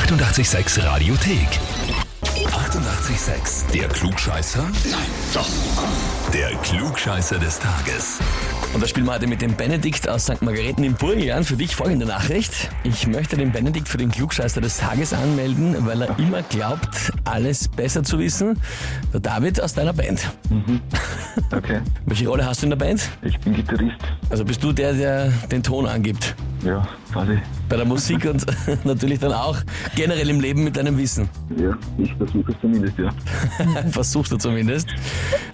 886 Radiothek. 88,6. Der Klugscheißer? Nein, doch. Der Klugscheißer des Tages. Und da spielen wir heute mit dem Benedikt aus St. Margareten im Burgenland. Für dich folgende Nachricht. Ich möchte den Benedikt für den Klugscheißer des Tages anmelden, weil er immer glaubt, alles besser zu wissen. Der David aus deiner Band. Okay, Welche Rolle hast du in der Band? ich bin Gitarrist. Also bist du der, der den Ton angibt. Ja, quasi. Bei der Musik und natürlich dann auch generell im Leben mit deinem Wissen. Ja, ich versuche es zumindest, ja. Versuchst du zumindest.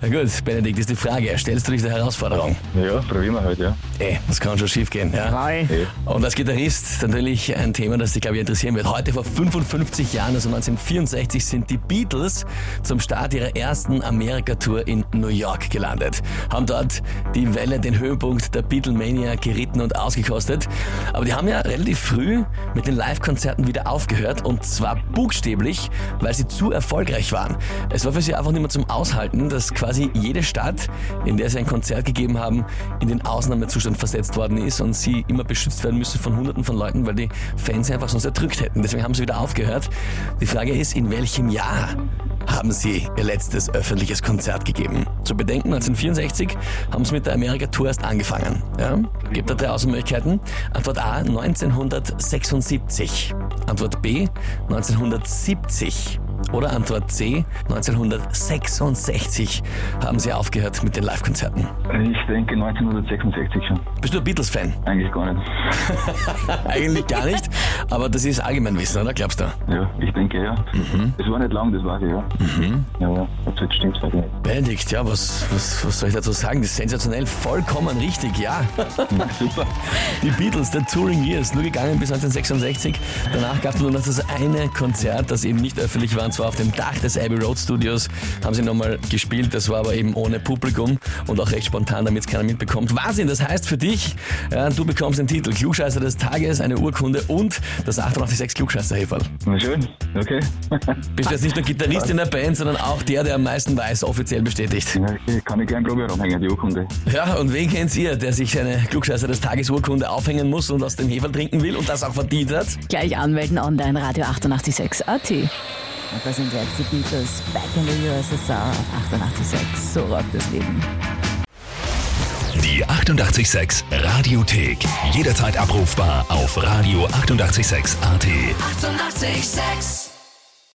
Na gut, Benedikt, ist die Frage. Stellst du dich der Herausforderung? Ja, probieren wir halt, ja. Ey, das kann schon schief gehen. Ja? Eh. Und als Gitarrist natürlich ein Thema, das dich, glaube ich, interessieren wird. Heute vor 55 Jahren, also 1964, sind die Beatles zum Start ihrer ersten Amerika-Tour in New York gelandet. Haben dort die Welle, den Höhepunkt der Beatlemania geritten und ausgekostet. Aber die haben ja relativ früh mit den Live-Konzerten wieder aufgehört und zwar buchstäblich, weil sie zu erfolgreich waren. Es war für sie einfach nicht mehr zum Aushalten, dass quasi jede Stadt, in der sie ein Konzert gegeben haben, in den Ausnahmezustand versetzt worden ist und sie immer beschützt werden müssen von Hunderten von Leuten, weil die Fans einfach sonst erdrückt hätten. Deswegen haben sie wieder aufgehört. Die Frage ist, in welchem Jahr haben sie ihr letztes öffentliches Konzert gegeben? Zu bedenken, 1964 haben sie mit der Amerika-Tour erst angefangen. Ja? Gibt da drei Auswahlmöglichkeiten. Antwort A 1976. Antwort B 1970. Oder Antwort C 1966 haben sie aufgehört mit den Live-Konzerten. Ich denke 1966 schon. Bist du ein Beatles-Fan? Eigentlich gar nicht. Eigentlich gar nicht, aber das ist Allgemeinwissen, oder glaubst du? Ja, ich denke, ja. Es war nicht lang, das weiß ich, ja. Ja, ja. Ob es jetzt stimmt, weiß ich nicht. Benedikt, ja, was, was, was soll ich dazu sagen? Das ist sensationell, vollkommen richtig, ja. Super. Die Beatles, der Touring Years, nur gegangen bis 1966. Danach gab es nur noch das eine Konzert, das eben nicht öffentlich war, und zwar auf dem Dach des Abbey Road Studios haben sie nochmal gespielt. Das war aber eben ohne Publikum und auch recht spontan, damit es keiner mitbekommt. Wahnsinn, das heißt für dich, ja, du bekommst den Titel Klugscheißer des Tages, eine Urkunde und das 886 klugscheißer -Häferl. Na schön, okay. Bist du jetzt nicht nur Gitarrist in der Band, sondern auch der, der am meisten weiß, offiziell bestätigt. Ja, okay. Kann ich gerne Probe rumhängen, die Urkunde. Ja, und wen kennt ihr, der sich eine Klugscheißer des Tages Urkunde aufhängen muss und aus dem Heferl trinken will und das auch verdient hat? Gleich anmelden online Radio 886 AT. Und da sind jetzt die Beatles Back in the USSR auf 886. So rockt das Leben. Die 88,6 Radiothek. Jederzeit abrufbar auf radio886.at. 88,6. Eighty-eight, sex.